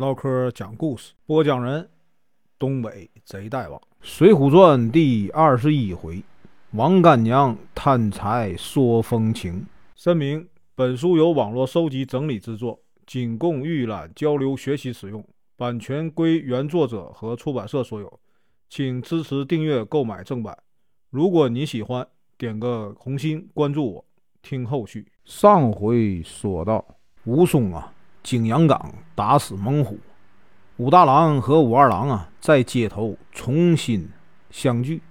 唠嗑讲故事，播讲人：东北贼大王，《水浒传》第二十一回，王干娘贪财说风情。声明：本书由网络收集整理制作，仅供预览、交流、学习使用，版权归原作者和出版社所有，请支持订阅、购买正版。如果你喜欢，点个红心，关注我，听后续。上回说到，武松啊。景阳冈打死猛虎，武大郎和武二郎啊，在街头重新相聚。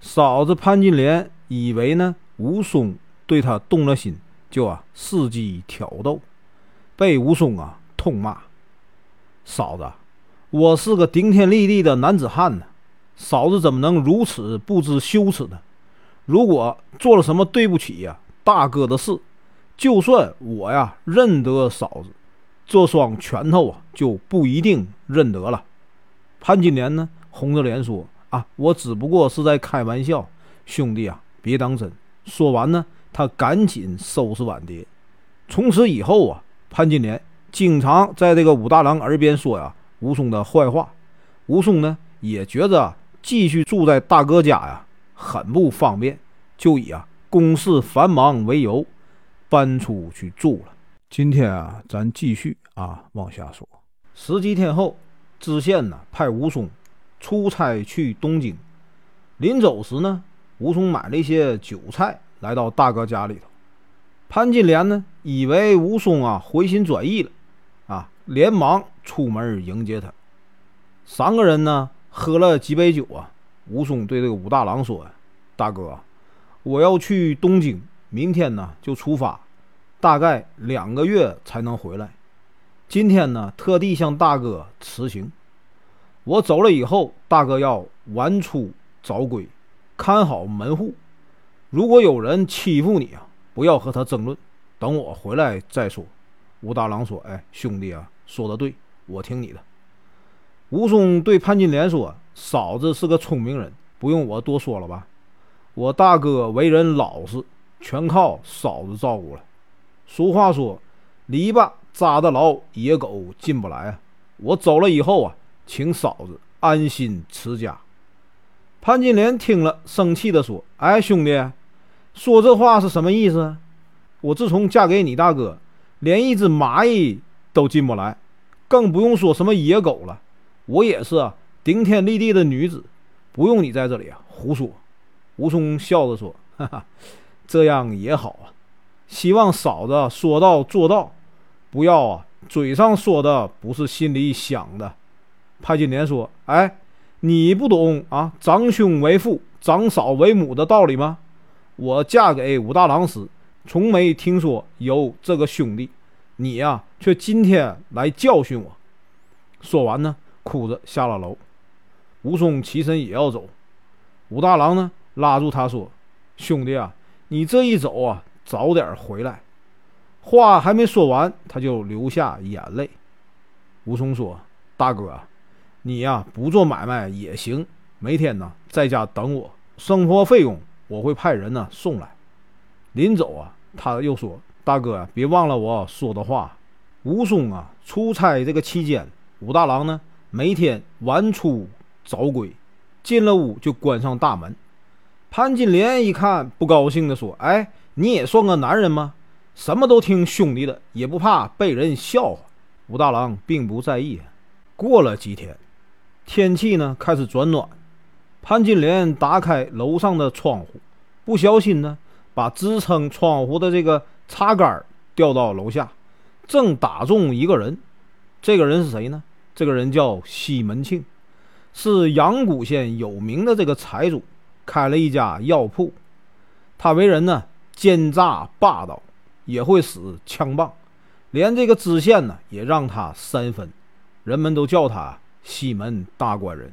嫂子潘金莲以为呢，武松对她动了心，就啊伺机挑逗，被武松啊痛骂：“嫂子，我是个顶天立地的男子汉呢，嫂子怎么能如此不知羞耻呢？如果做了什么对不起呀大哥的事，就算我呀认得嫂子。”这双拳头啊，就不一定认得了。潘金莲呢，红着脸说：“啊，我只不过是在开玩笑，兄弟啊，别当真。”说完呢，他赶紧收拾碗碟。从此以后啊，潘金莲经常在这个武大郎耳边说呀武松的坏话。武松呢，也觉着继续住在大哥家呀很不方便，就以啊公事繁忙为由，搬出去住了。今天啊，咱继续啊往下说。十几天后，知县呢派武松出差去东京。临走时呢，武松买了一些酒菜来到大哥家里头。潘金莲呢以为武松啊回心转意了，啊，连忙出门迎接他。三个人呢喝了几杯酒啊，武松对这个武大郎说：“大哥，我要去东京，明天呢就出发。”大概两个月才能回来。今天呢，特地向大哥辞行。我走了以后，大哥要晚出早归，看好门户。如果有人欺负你啊，不要和他争论，等我回来再说。武大郎说：“哎，兄弟啊，说的对，我听你的。”武松对潘金莲说：“嫂子是个聪明人，不用我多说了吧？我大哥为人老实，全靠嫂子照顾了。”俗话说：“篱笆扎得牢，野狗进不来啊！”我走了以后啊，请嫂子安心持家。潘金莲听了，生气地说：“哎，兄弟，说这话是什么意思？我自从嫁给你大哥，连一只蚂蚁都进不来，更不用说什么野狗了。我也是啊，顶天立地的女子，不用你在这里啊胡说。”武松笑着说：“哈哈，这样也好啊。”希望嫂子说到做到，不要啊，嘴上说的不是心里想的。潘金莲说：“哎，你不懂啊，长兄为父，长嫂为母的道理吗？我嫁给武大郎时，从没听说有这个兄弟，你呀，却今天来教训我。”说完呢，哭着下了楼。武松起身也要走，武大郎呢拉住他说：“兄弟啊，你这一走啊。”早点回来，话还没说完，他就流下眼泪。武松说：“大哥，你呀不做买卖也行，每天呢在家等我，生活费用我会派人呢送来。”临走啊，他又说：“大哥，别忘了我说的话。”武松啊出差这个期间，武大郎呢每天晚出早归，进了屋就关上大门。潘金莲一看，不高兴地说：“哎。”你也算个男人吗？什么都听兄弟的，也不怕被人笑话。武大郎并不在意。过了几天，天气呢开始转暖，潘金莲打开楼上的窗户，不小心呢把支撑窗户的这个插杆掉到楼下，正打中一个人。这个人是谁呢？这个人叫西门庆，是阳谷县有名的这个财主，开了一家药铺。他为人呢。奸诈霸道，也会使枪棒，连这个知县呢也让他三分，人们都叫他西门大官人。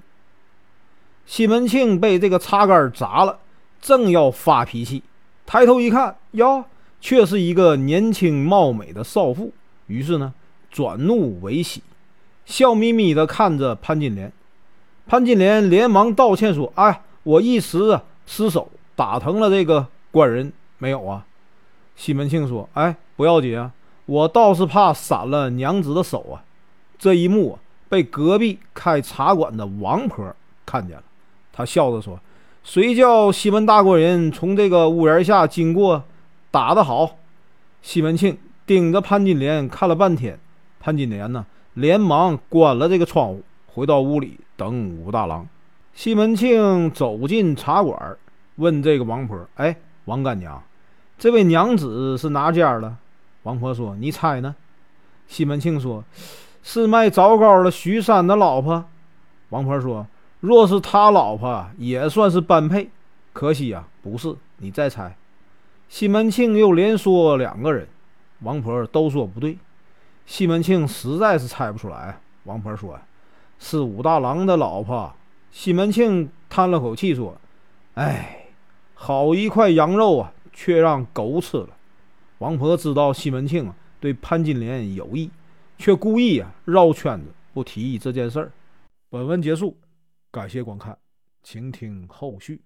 西门庆被这个插杆砸了，正要发脾气，抬头一看，哟，却是一个年轻貌美的少妇，于是呢转怒为喜，笑眯眯地看着潘金莲。潘金莲连忙道歉说：“哎，我一时失手打疼了这个官人。”没有啊，西门庆说：“哎，不要紧啊，我倒是怕闪了娘子的手啊。这一幕啊被隔壁开茶馆的王婆看见了，他笑着说：“谁叫西门大官人从这个屋檐下经过，打得好。”西门庆盯着潘金莲看了半天，潘金莲呢，连忙关了这个窗户，回到屋里等武大郎。西门庆走进茶馆，问这个王婆：“哎，王干娘，这位娘子是哪家的？”王婆说：“你猜呢？”西门庆说：“是卖枣糕的徐三的老婆。”王婆说：“若是他老婆，也算是般配。可惜呀，不是。你再猜。”西门庆又连说两个人，王婆都说不对。西门庆实在是猜不出来。王婆说：“是武大郎的老婆。”西门庆叹了口气说：“哎，好一块羊肉啊，却让狗吃了。”王婆知道西门庆啊对潘金莲有意，却故意啊绕圈子不提这件事儿。本文结束，感谢观看，请听后续。